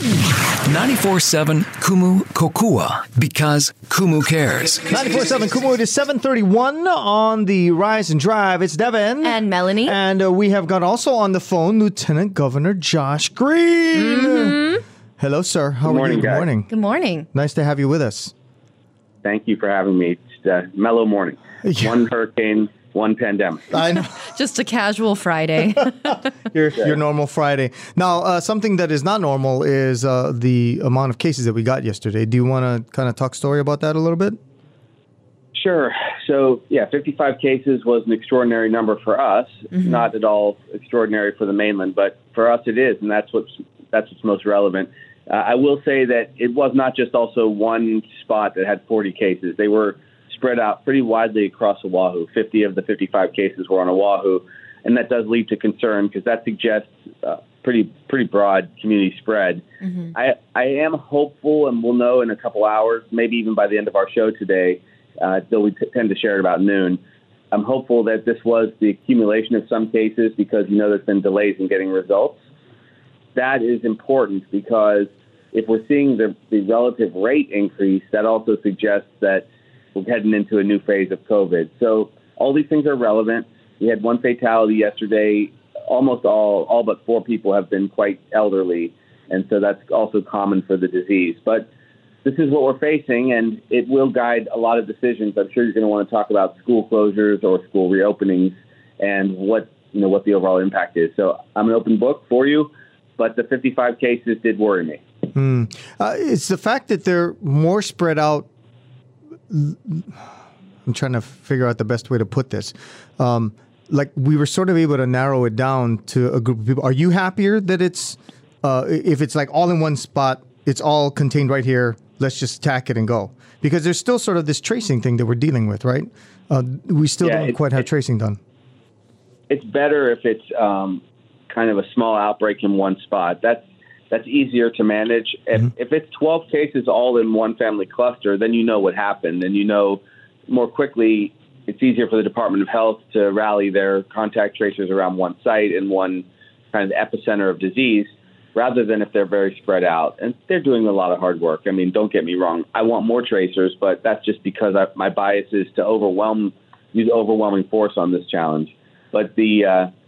94.7 Kumu Kokua because Kumu cares. 94.7 Kumu, it is 731 on the Rise and Drive. It's Devin. And Melanie. And uh, we have got also on the phone Lieutenant Governor Josh Green. Hello, sir. How Good are morning, you? Good guys. morning. Good morning. Nice to have you with us. Thank you for having me. It's a mellow morning. Yeah. One hurricane, one pandemic. I know Just a casual Friday. your, your normal Friday. Now, uh, something that is not normal is uh, the amount of cases that we got yesterday. Do you want to kind of talk story about that a little bit? Sure. So, yeah, 55 cases was an extraordinary number for us. Not at all extraordinary for the mainland, but for us it is, and that's what's that's what's most relevant. Uh, I will say that it was not just also one spot that had 40 cases. They were spread out pretty widely across Oahu. 50 of the 55 cases were on Oahu, and that does lead to concern because that suggests uh, pretty pretty broad community spread. I I am hopeful, and we'll know in a couple hours, maybe even by the end of our show today, uh, though we t- tend to share it about noon. I'm hopeful that this was the accumulation of some cases because you know there's been delays in getting results. That is important because if we're seeing the, the relative rate increase, that also suggests that we're heading into a new phase of COVID. So all these things are relevant. We had one fatality yesterday. Almost all, all but four people have been quite elderly, and so that's also common for the disease. But this is what we're facing, and it will guide a lot of decisions. I'm sure you're going to want to talk about school closures or school reopenings and what you know what the overall impact is. So I'm an open book for you, but the 55 cases did worry me. Uh, it's the fact that they're more spread out. I'm trying to figure out the best way to put this. Um, like we were sort of able to narrow it down to a group of people. Are you happier that it's uh, if it's like all in one spot, it's all contained right here. Let's just tack it and go because there's still sort of this tracing thing that we're dealing with, right? Uh, we still Yeah, don't it- quite have tracing done. it's better if it's um, kind of a small outbreak in one spot. That's that's easier to manage. If, if it's 12 cases all in one family cluster, then you know what happened, and you know more quickly. It's easier for the Department of Health to rally their contact tracers around one site and one kind of epicenter of disease, rather than if they're very spread out. And they're doing a lot of hard work. I mean, don't get me wrong. I want more tracers, but that's just because I, my bias is to overwhelm use overwhelming force on this challenge. But the uh, the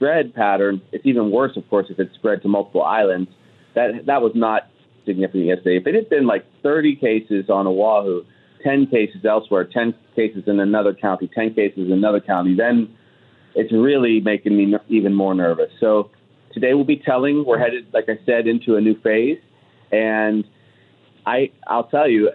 spread pattern, it's even worse, of course, if it's spread to multiple islands. That that was not significant yesterday. If it had been like 30 cases on Oahu, 10 cases elsewhere, 10 cases in another county, 10 cases in another county, then it's really making me even more nervous. So today we'll be telling. We're headed, like I said, into a new phase, and I I'll tell you,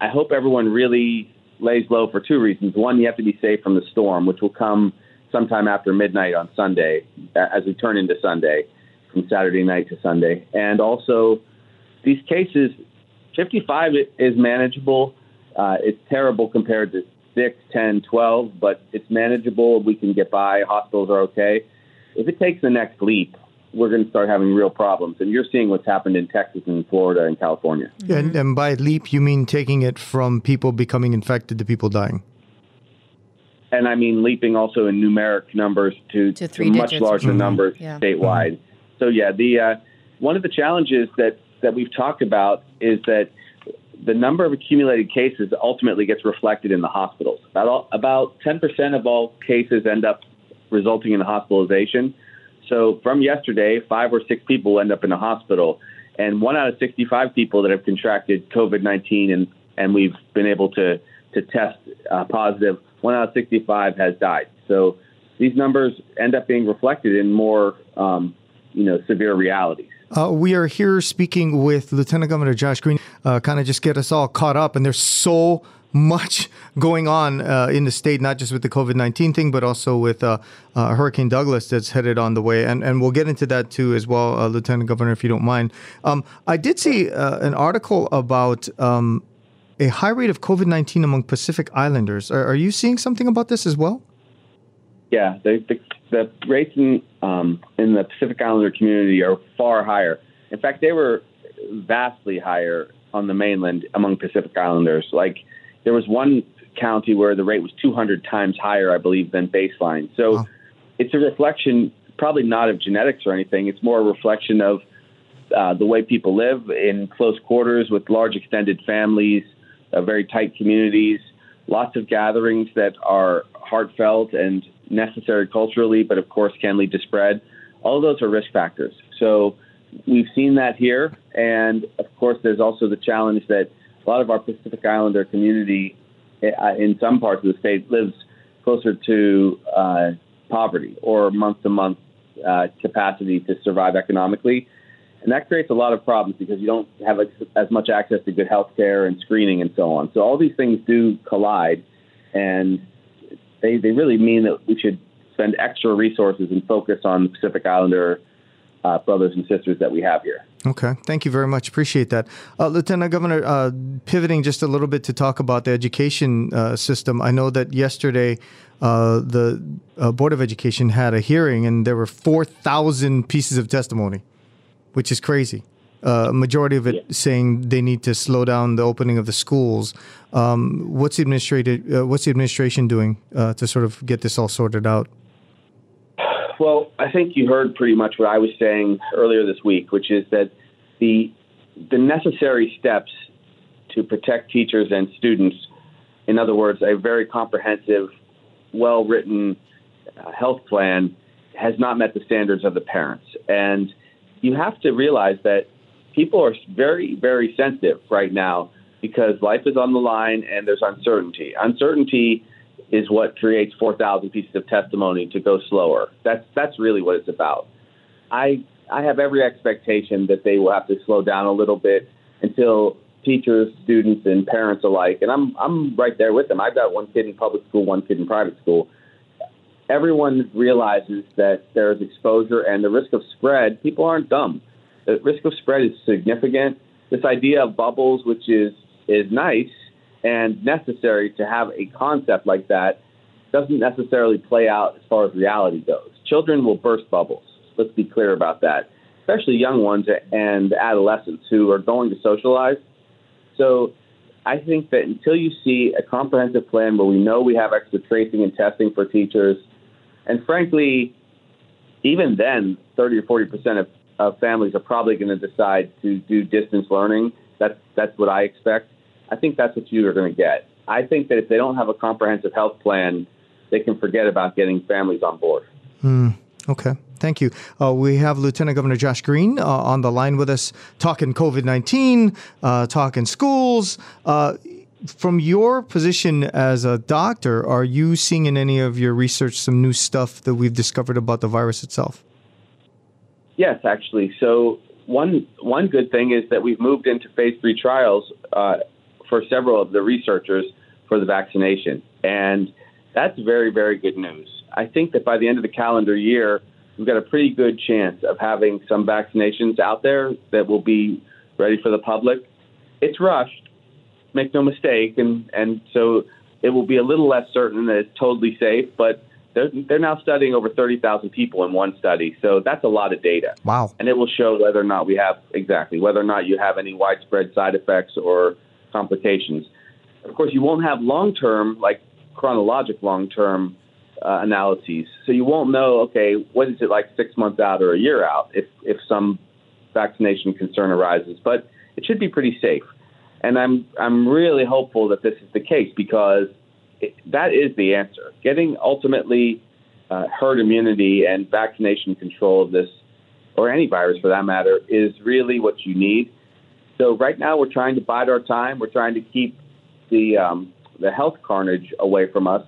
I hope everyone really lays low for two reasons. One, you have to be safe from the storm, which will come sometime after midnight on Sunday, as we turn into Sunday, from Saturday night to Sunday. And also, these cases, 55 is manageable. Uh, it's terrible compared to 6, 10, 12, but it's manageable. We can get by. Hospitals are okay. If it takes the next leap, we're going to start having real problems. And you're seeing what's happened in Texas and Florida and California. And, and by leap, you mean taking it from people becoming infected to people dying. And I mean leaping also in numeric numbers to, To to, much digits. larger Mhm. numbers Yeah. statewide. So yeah, the uh, one of the challenges that that we've talked about is that the number of accumulated cases ultimately gets reflected in the hospitals. About all, about 10% of all cases end up resulting in hospitalization. So from yesterday, five or six people end up in a hospital, and one out of 65 people that have contracted COVID-19 and and we've been able to to test uh, positive, one out of 65 has died. So these numbers end up being reflected in more, um, you know, severe realities. Uh, we are here speaking with Lieutenant Governor Josh Green, uh, kind of just get us all caught up. And there's so much going on uh, in the state, not just with the COVID 19 thing, but also with uh, uh, Hurricane Douglas that's headed on the way. And, and we'll get into that too as well, uh, Lieutenant Governor, if you don't mind. Um, I did see uh, an article about um, a high rate of COVID 19 among Pacific Islanders. Are, are you seeing something about this as well? Yeah, the the, the rates in um, in the Pacific Islander community are far higher. In fact, they were vastly higher on the mainland among Pacific Islanders. Like there was one county where the rate was 200 times higher, I believe, than baseline. So Wow. it's a reflection, probably not of genetics or anything. It's more a reflection of uh, the way people live in close quarters with large extended families, uh, very tight communities, lots of gatherings that are heartfelt and necessary culturally, but of course can lead to spread. All of those are risk factors. So we've seen that here. And of course, there's also the challenge that a lot of our Pacific Islander community uh, in some parts of the state lives closer to uh, poverty or month to month capacity to survive economically. And that creates a lot of problems because you don't have as much access to good health care and screening and so on. So all these things do collide, and they, they really mean that we should spend extra resources and focus on Pacific Islander uh, brothers and sisters that we have here. Okay, thank you very much. Appreciate that, uh, Lieutenant Governor. Uh, pivoting just a little bit to talk about the education uh, system. I know that yesterday uh, the uh, Board of Education had a hearing, and there were four thousand pieces of testimony, which is crazy. a majority of it yeah. saying they need to slow down the opening of the schools. Um, what's the administrative? what's the administration doing to sort of get this all sorted out? Well, I think you heard pretty much what I was saying earlier this week, which is that the the necessary steps to protect teachers and students, in other words, a very comprehensive, well written uh, health plan, has not met the standards of the parents. And you have to realize that people are very, very sensitive right now because life is on the line and there's uncertainty. Uncertainty is what creates 4,000 pieces of testimony to go slower. That's that's really what it's about. I I have every expectation that they will have to slow down a little bit until teachers, students, and parents alike, and I'm I'm right there with them. I've got one kid in public school, one kid in private school. Everyone realizes that there's exposure and the risk of spread. People aren't dumb. The risk of spread is significant. This idea of bubbles, which is is nice, and necessary to have a concept like that doesn't necessarily play out as far as reality goes. Children will burst bubbles. Let's be clear about that, especially young ones and adolescents who are going to socialize. So I think that until you see a comprehensive plan where we know we have extra tracing and testing for teachers, and frankly, even then, 30 or 40 percent of, of families are probably going to decide to do distance learning. That's that's what I expect. I think that's what you are going to get. I think that if they don't have a comprehensive health plan, they can forget about getting families on board. Mm, okay. Thank you. Uh, we have Lieutenant Governor Josh Green uh, on the line with us talking COVID 19, uh, talking schools. From your position as a doctor, are you seeing in any of your research some new stuff that we've discovered about the virus itself? Yes, actually. So, one, one good thing is that we've moved into phase three trials uh, for several of the researchers for the vaccination. And that's very, very good news. I think that by the end of the calendar year, we've got a pretty good chance of having some vaccinations out there that will be ready for the public. It's rushed, make no mistake, and, and so it will be a little less certain that it's totally safe, but they're, they're now studying over 30,000 people in one study. So that's a lot of data. Wow. And it will show whether or not we have, exactly, whether or not you have any widespread side effects or complications. Of course, you won't have long term, like chronologic long term uh, analyses. So you won't know, okay, what is it like six months out or a year out if, if some vaccination concern arises. But it should be pretty safe. And I'm, I'm really hopeful that this is the case because it, that is the answer. Getting ultimately uh, herd immunity and vaccination control of this, or any virus for that matter, is really what you need. So right now we're trying to bide our time. We're trying to keep the um, the health carnage away from us.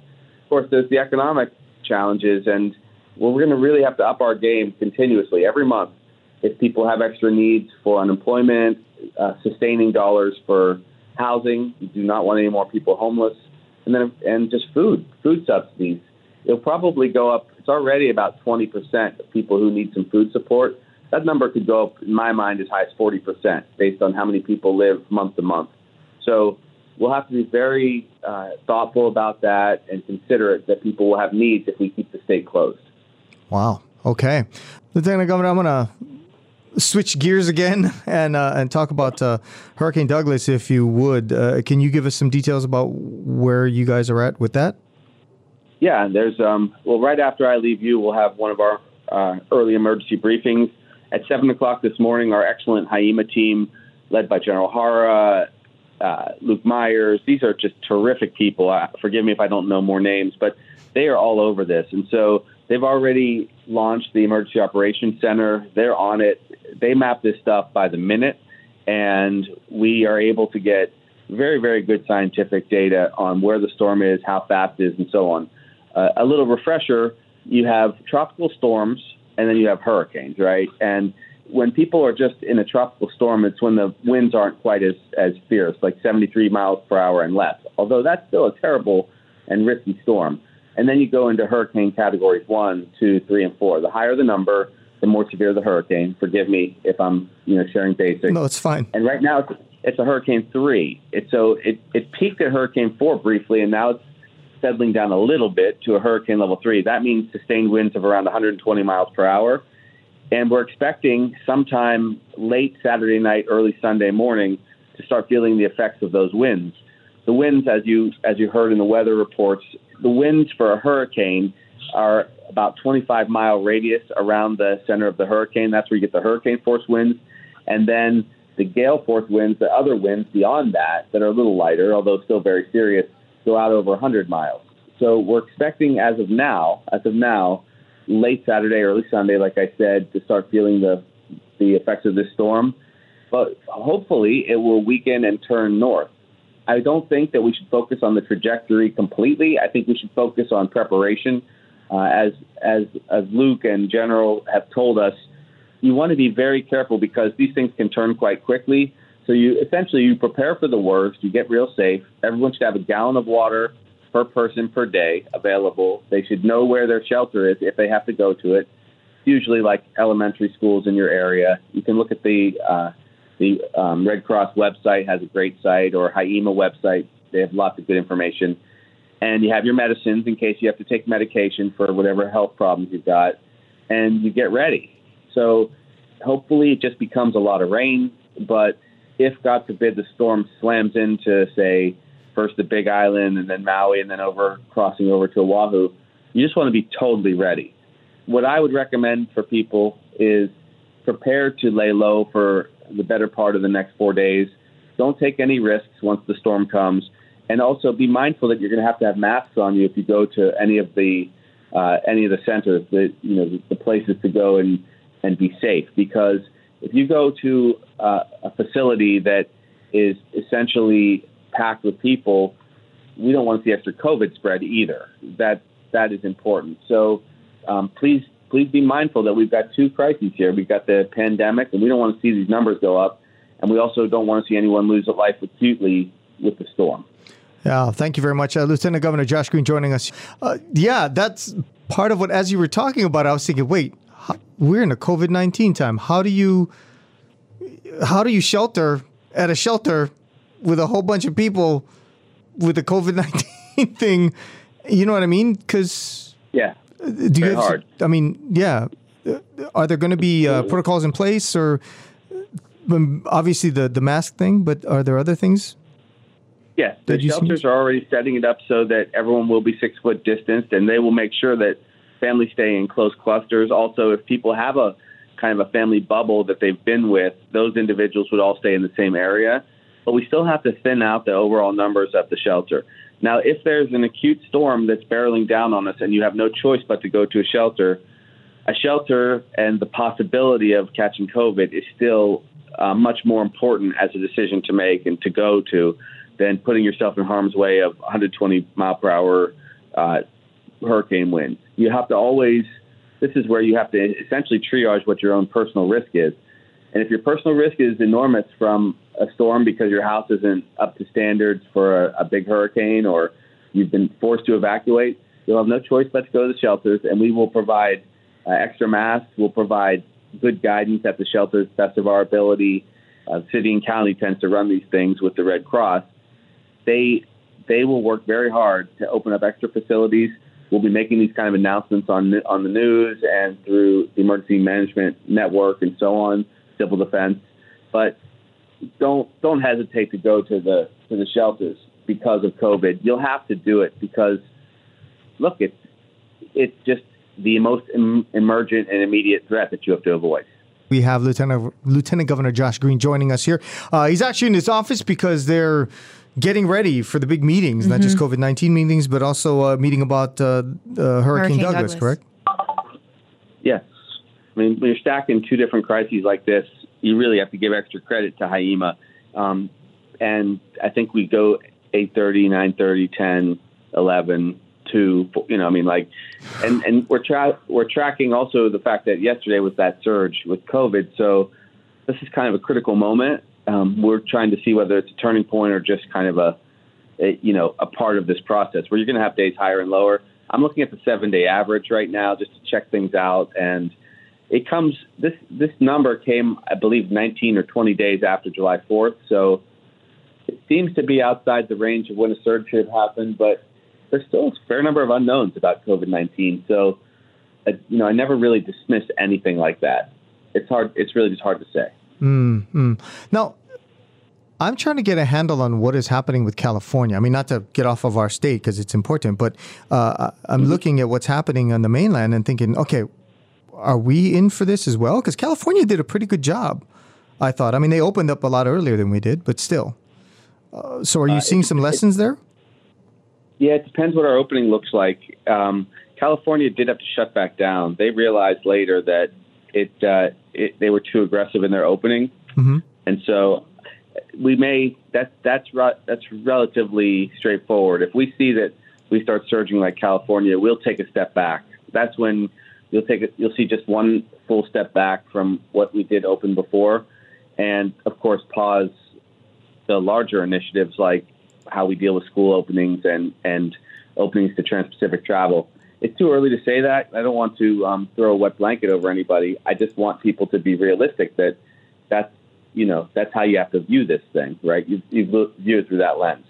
Of course, there's the economic challenges, and we're going to really have to up our game continuously every month. If people have extra needs for unemployment, uh, sustaining dollars for housing, we do not want any more people homeless, and then and just food, food subsidies. It'll probably go up. It's already about 20% of people who need some food support that number could go up, in my mind, as high as 40% based on how many people live month to month. So we'll have to be very uh, thoughtful about that and considerate that people will have needs if we keep the state closed. Wow. Okay. Lieutenant Governor, I'm going to switch gears again and uh, and talk about uh, Hurricane Douglas, if you would. Uh, can you give us some details about where you guys are at with that? Yeah, there's um, well, right after I leave you, we'll have one of our uh, early emergency briefings at seven o'clock this morning, our excellent HIEMA team, led by General Hara, uh, Luke Meyers, these are just terrific people. Uh, forgive me if I don't know more names, but they are all over this. And so they've already launched the Emergency Operations Center. They're on it. They map this stuff by the minute, and we are able to get very, very good scientific data on where the storm is, how fast it is, and so on. Uh, a little refresher you have tropical storms, and then you have hurricanes, right? And when people are just in a tropical storm, it's when the winds aren't quite as, as fierce, like 73 miles per hour and less, although that's still a terrible and risky storm. And then you go into hurricane categories one, two, three, and four. The higher the number, the more severe the hurricane. Forgive me if I'm, you know, sharing basics. No, it's fine. And right now it's, it's a hurricane three. It's so it, it peaked at hurricane four briefly, and now it's settling down a little bit to a hurricane level three. That means sustained winds of around 120 miles per hour. And we're expecting sometime late Saturday night, early Sunday morning to start feeling the effects of those winds. The winds, as you as you heard in the weather reports, the winds for a hurricane are about 25 mile radius around the center of the hurricane. That's where you get the hurricane force winds, and then the gale force winds, the other winds beyond that that are a little lighter, although still very serious, go out over 100 miles. So we're expecting, as of now, as of now, late Saturday, early Sunday, like I said, to start feeling the the effects of this storm. But hopefully, it will weaken and turn north. I don't think that we should focus on the trajectory completely. I think we should focus on preparation. Uh, as as as Luke and General have told us, you want to be very careful because these things can turn quite quickly. So you essentially you prepare for the worst. You get real safe. Everyone should have a gallon of water per person per day available. They should know where their shelter is if they have to go to it. Usually, like elementary schools in your area, you can look at the uh, the um, Red Cross website has a great site, or HIEMA website. They have lots of good information. And you have your medicines in case you have to take medication for whatever health problems you've got, and you get ready. So hopefully, it just becomes a lot of rain, but if God forbid the storm slams into, say, first the Big Island and then Maui and then over crossing over to Oahu, you just want to be totally ready. What I would recommend for people is prepare to lay low for the better part of the next four days. Don't take any risks once the storm comes, and also be mindful that you're going to have to have masks on you if you go to any of the uh, any of the centers, the you know the, the places to go and and be safe because if you go to uh, a facility that is essentially packed with people, we don't want to see extra COVID spread either. That that is important. So um, please please be mindful that we've got two crises here. We've got the pandemic, and we don't want to see these numbers go up, and we also don't want to see anyone lose a life acutely with the storm. Yeah, thank you very much, uh, Lieutenant Governor Josh Green, joining us. Uh, yeah, that's part of what. As you were talking about, I was thinking, wait, how, we're in a COVID nineteen time. How do you how do you shelter at a shelter with a whole bunch of people with the COVID nineteen thing? You know what I mean? Because yeah, do you have? hard. I mean, yeah. Are there going to be uh, protocols in place, or um, obviously the the mask thing? But are there other things? Yes, the Did shelters are already setting it up so that everyone will be six foot distanced, and they will make sure that families stay in close clusters. Also, if people have a kind of a family bubble that they've been with, those individuals would all stay in the same area. But we still have to thin out the overall numbers at the shelter. Now, if there's an acute storm that's barreling down on us and you have no choice but to go to a shelter, a shelter and the possibility of catching COVID is still uh, much more important as a decision to make and to go to than putting yourself in harm's way of 120 mile per hour uh, hurricane winds. You have to always, this is where you have to essentially triage what your own personal risk is. And if your personal risk is enormous from a storm because your house isn't up to standards for a, a big hurricane or you've been forced to evacuate, you'll have no choice but to go to the shelters, and we will provide uh, extra masks. We'll provide good guidance at the shelters, best of our ability. Uh, city and county tends to run these things with the Red Cross. They they will work very hard to open up extra facilities. We'll be making these kind of announcements on on the news and through the emergency management network and so on, civil defense. But don't don't hesitate to go to the to the shelters because of COVID. You'll have to do it because look, it's it's just the most em- emergent and immediate threat that you have to avoid. We have Lieutenant Lieutenant Governor Josh Green joining us here. Uh, he's actually in his office because they're getting ready for the big meetings, not just COVID nineteen meetings, but also a meeting about uh, uh, Hurricane, Hurricane Douglas, Douglas. correct? Yes. I mean, when you're stacking two different crises like this, you really have to give extra credit to HIEMA. Um, and I think we go 8.30, 9.30, 10, 11, 2, you know, I mean, like, and, and we're, tra- we're tracking also the fact that yesterday was that surge with COVID. So this is kind of a critical moment. Um, we're trying to see whether it's a turning point or just kind of a, a you know, a part of this process where you're going to have days higher and lower. I'm looking at the seven day average right now just to check things out. And it comes, this, this number came, I believe, 19 or 20 days after July 4th. So it seems to be outside the range of when a surge should happen, but there's still a fair number of unknowns about COVID 19. So, uh, you know, I never really dismiss anything like that. It's hard, it's really just hard to say. Now, I'm trying to get a handle on what is happening with California. I mean, not to get off of our state because it's important, but uh, I'm looking at what's happening on the mainland and thinking, okay, are we in for this as well? Because California did a pretty good job, I thought. I mean, they opened up a lot earlier than we did, but still. Uh, so, are you seeing some lessons there? Yeah, it depends what our opening looks like. Um, California did have to shut back down. They realized later that it, uh, it they were too aggressive in their opening, and so we may that that's that's relatively straightforward. If we see that we start surging like California, we'll take a step back. That's when you'll take it. You'll see just one full step back from what we did open before, and of course pause the larger initiatives like how we deal with school openings and and openings to trans-Pacific travel. It's too early to say that. I don't want to um, throw a wet blanket over anybody. I just want people to be realistic that you know that's how you have to view this thing, right? You, you view it through that lens.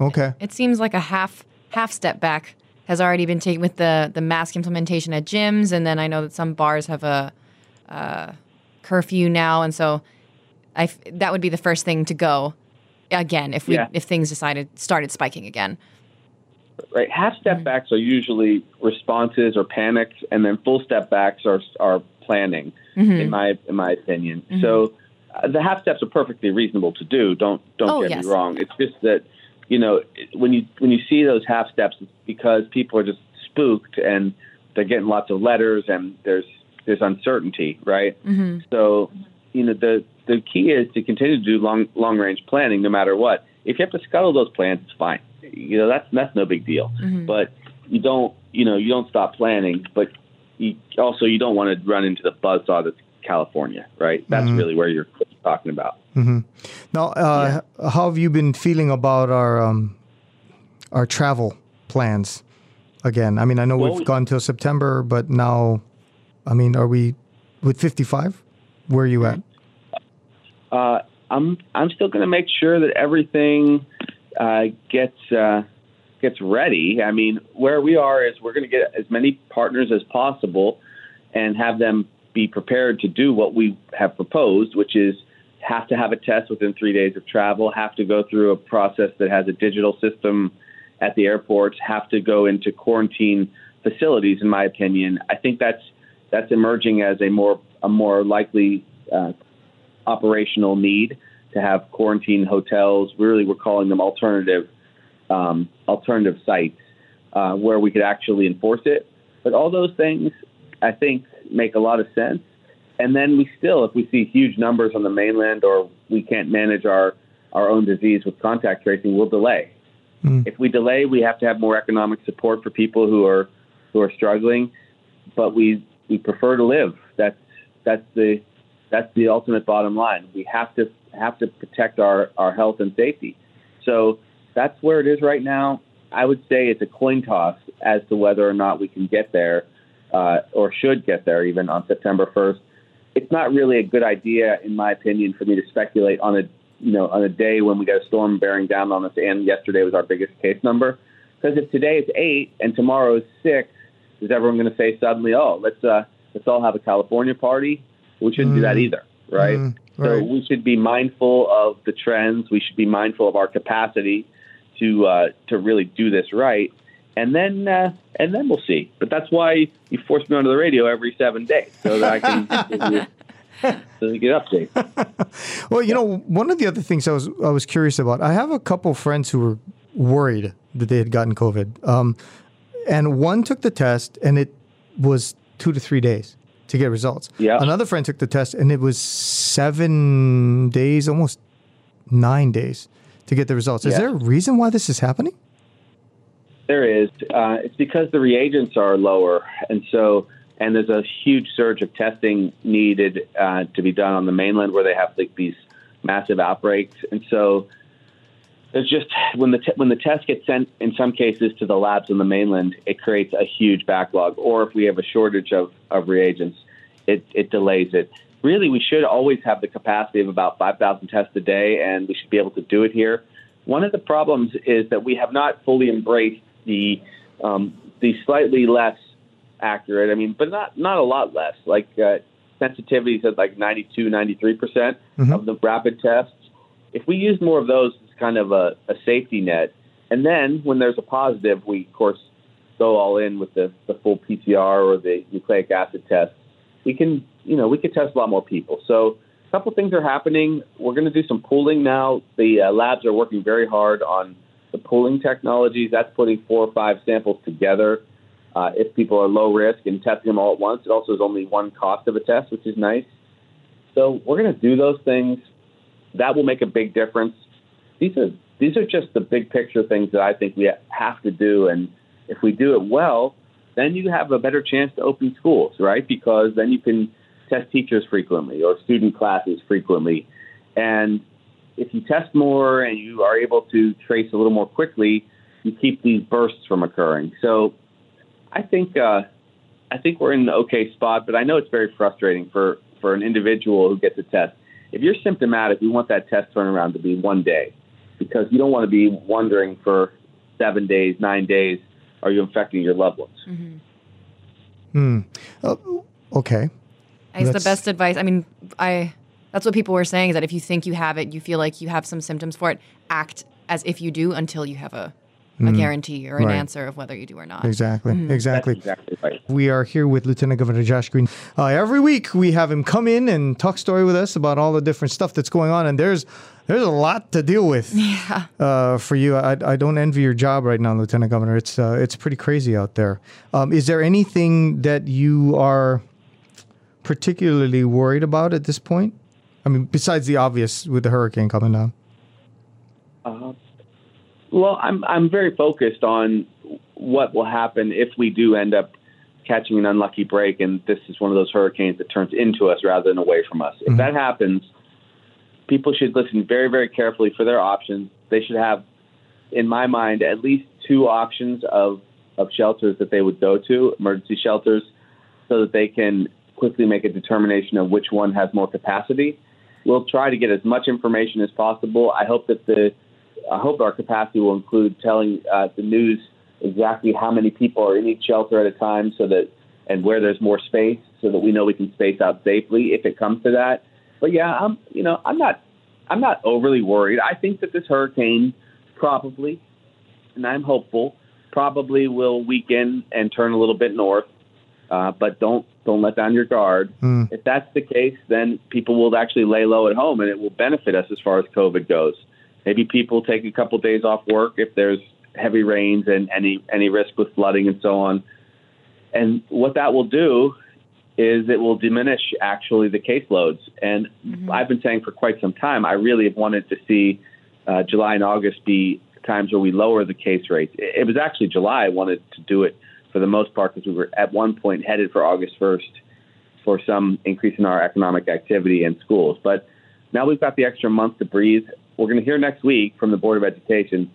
Okay. It seems like a half half step back has already been taken with the the mask implementation at gyms, and then I know that some bars have a, uh curfew now, and so I f- that would be the first thing to go again if we Yeah. if things decided started spiking again. right? Half step backs are usually responses or panics, and then full step backs are are planning, Mm-hmm. in my in my opinion. Mm-hmm. So uh, the half steps are perfectly reasonable to do. Don't don't Oh, get yes. me wrong. It's just that you know when you when you see those half steps, it's because people are just spooked and they're getting lots of letters and there's there's uncertainty, right? Mm-hmm. So you know the the key is to continue to do long long range planning no matter what. If you have to scuttle those plans, it's fine. You know that's that's no big deal. But you don't you know you don't stop planning. But you, also you don't want to run into the buzzsaw that's California, right? That's really where you're talking about. Now, uh, how have you been feeling about our um, our travel plans? Again, I mean, I know Well, we've gone till September, but now, I mean, are we with 55? Where are you at? uh, I'm I'm still going to make sure that everything uh, gets uh, gets ready. I mean, where we are is we're going to get as many partners as possible and have them be prepared to do what we have proposed, which is have to have a test within three days of travel, have to go through a process that has a digital system at the airports, have to go into quarantine facilities. In my opinion, I think that's that's emerging as a more a more likely uh, operational need to have quarantine hotels. Really, we're calling them alternative um, alternative sites uh, where we could actually enforce it. But all those things, I think, make a lot of sense. And then we still, if we see huge numbers on the mainland or we can't manage our, our own disease with contact tracing, we'll delay. If we delay, we have to have more economic support for people who are who are struggling. But we we prefer to live. That's that's the that's the ultimate bottom line. We have to have to protect our, our health and safety. So that's where it is right now. I would say it's a coin toss as to whether or not we can get there uh, or should get there even on September 1st. It's not really a good idea, in my opinion, for me to speculate on a you know on a day when we got a storm bearing down on us, and yesterday was our biggest case number. Because if today is eight and tomorrow is six, is everyone going to say suddenly, "Oh, let's uh, let's all have a California party"? We shouldn't do that either, right? So right. we should be mindful of the trends. We should be mindful of our capacity to uh, to really do this right. and then uh, and then we'll see. But that's why you force me onto the radio every seven days so that I can give you- so get updates. Well, you know, one of the other things I was I was curious about. I have a couple friends who were worried that they had gotten COVID, um, and one took the test, and it was two to three days to get results. Yeah. Another friend took the test, and it was seven days, almost nine days to get the results. Is Yeah. there a reason why this is happening? There is. Uh, it's because the reagents are lower, and so and there's a huge surge of testing needed uh, to be done on the mainland where they have like these massive outbreaks, and so there's just when the t- when the test gets sent in some cases to the labs on the mainland, it creates a huge backlog. Or if we have a shortage of, of reagents, it, it delays it. Really, we should always have the capacity of about 5,000 tests a day, and we should be able to do it here. One of the problems is that we have not fully embraced the um, the slightly less accurate. I mean, but not not a lot less. Like uh, sensitivities at like 92, 93 percent of the rapid tests. If we use more of those it's kind of a, a safety net, and then when there's a positive, we of course go all in with the, the full PCR or the nucleic acid test. We can, you know, we could test a lot more people. So a couple things are happening. We're going to do some pooling now. The uh, labs are working very hard on the pooling technologies. That's putting four or five samples together. Uh, if people are low risk and testing them all at once, it also is only one cost of a test, which is nice. So we're going to do those things. That will make a big difference. These are these are just the big picture things that I think we have to do, and if we do it well, then you have a better chance to open schools, right? Because then you can test teachers frequently or student classes frequently, and if you test more and you are able to trace a little more quickly, you keep these bursts from occurring. So I think uh, I think we're in an okay spot, but I know it's very frustrating for, for an individual who gets a test. If you're symptomatic, we want that test turnaround to be one day because you don't want to be wondering for seven days, nine days, are you infecting your loved ones? Mm-hmm. Okay. I guess the best advice. I mean, I that's what people were saying is that if you think you have it, you feel like you have some symptoms for it, act as if you do until you have a, a guarantee or an Right. answer of whether you do or not. Exactly. Exactly. Exactly right. We are here with Lieutenant Governor Josh Green. Uh, every week we have him come in and talk story with us about all the different stuff that's going on, and there's there's a lot to deal with uh, for you. I, I don't envy your job right now, Lieutenant Governor. It's uh, it's pretty crazy out there. Um, is there anything that you are particularly worried about at this point? I mean, besides the obvious with the hurricane coming down. Uh, well, I'm I'm very focused on what will happen if we do end up catching an unlucky break, and this is one of those hurricanes that turns into us rather than away from us. If mm-hmm. that happens, people should listen very very carefully for their options. They should have, in my mind, at least two options of of shelters that they would go to, emergency shelters, so that they can quickly make a determination of which one has more capacity. We'll try to get as much information as possible. I hope that the I hope our capacity will include telling uh, the news exactly how many people are in each shelter at a time, so that and where there's more space, so that we know we can space out safely if it comes to that. But yeah, I'm you know I'm not I'm not overly worried. I think that this hurricane probably, and I'm hopeful, probably will weaken and turn a little bit north. Uh, but don't don't let down your guard. If that's the case, then people will actually lay low at home, and it will benefit us as far as COVID goes. Maybe people take a couple days off work if there's heavy rains and any any risk with flooding and so on. And what that will do is it will diminish actually the caseloads. And I've been saying for quite some time, I really have wanted to see uh, July and August be times where we lower the case rates. It it was actually July I wanted to do it for the most part because we were at one point headed for August 1st for some increase in our economic activity in schools. But now we've got the extra month to breathe. We're going to hear next week from the Board of Education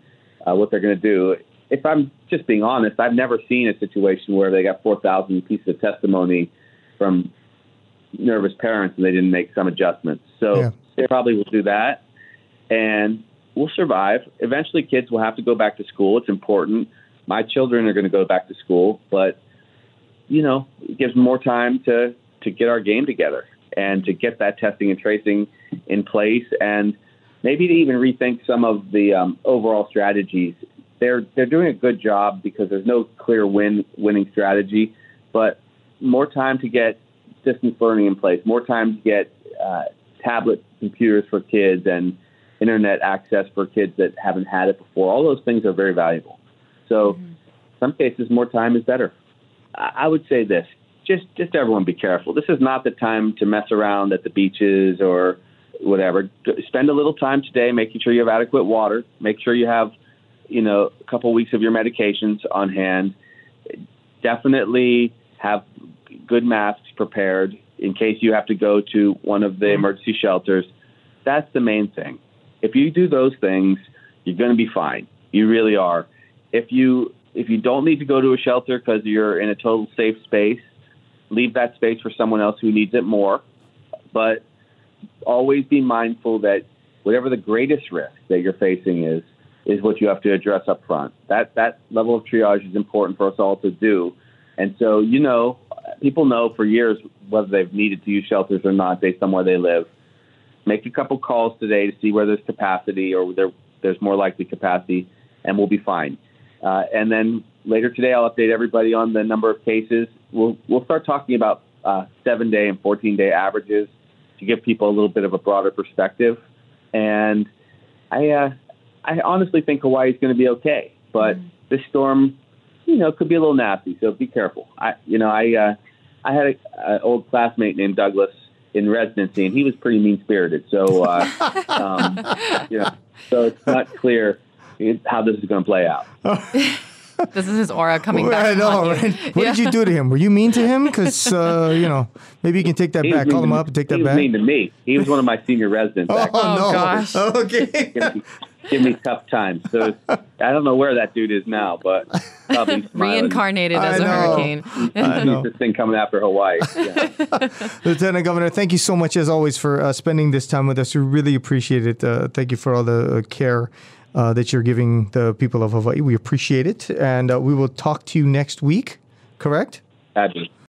uh, what they're going to do. If I'm just being honest, I've never seen a situation where they got 4,000 pieces of testimony from nervous parents and they didn't make some adjustments. So Yeah. they probably will do that. And we'll survive. Eventually, kids will have to go back to school. It's important. My children are going to go back to school, but you know, it gives more time to to get our game together and to get that testing and tracing in place, and maybe to even rethink some of the um, overall strategies they're they're doing a good job because there's no clear win winning strategy, but more time to get distance learning in place, more time to get uh, tablet computers for kids and internet access for kids that haven't had it before. All those things are very valuable. So, mm-hmm. some cases, more time is better. I, would say this: just just everyone be careful. This is not the time to mess around at the beaches or whatever. Spend a little time today making sure you have adequate water. Make sure you have, you know, a couple weeks of your medications on hand. Definitely have good masks prepared in case you have to go to one of the mm-hmm. emergency shelters. That's the main thing. If you do those things, you're going to be fine. You really are. If you if you don't need to go to a shelter because you're in a total safe space, leave that space for someone else who needs it more. But always be mindful that whatever the greatest risk that you're facing is, is what you have to address up front. That that level of triage is important for us all to do. And so, you know, people know for years whether they've needed to use shelters or not based on where they live. Make a couple calls today to see where there's capacity or there, there's more likely capacity, and we'll be fine. Uh, and then later today, I'll update everybody on the number of cases. We'll we'll start talking about uh, seven day and 14 day averages to give people a little bit of a broader perspective. And I, uh, I honestly think Hawaii is going to be okay, but mm. this storm, you know, could be a little nasty. So be careful. I, you know, I, uh, I had an old classmate named Douglas in residency, and he was pretty mean spirited. So, uh, um, you know, so it's not clear how this is going to play out. this is his aura coming back. I know, right? What yeah. did you do to him? Were you mean to him? Because uh, you know, maybe you can take that he back. Call him up and take that back. He was mean to me. He was one of my senior residents. oh, oh no! Gosh. Okay. give, me, give me tough times. So I don't know where that dude is now, but probably reincarnated as a hurricane. I know. this thing coming after Hawaii. Yeah. Lieutenant Governor, thank you so much as always for uh, spending this time with us. We really appreciate it. Uh, thank you for all the uh, care uh, that you're giving the people of Hawaii. We appreciate it. And uh, we will talk to you next week, correct? Absolutely.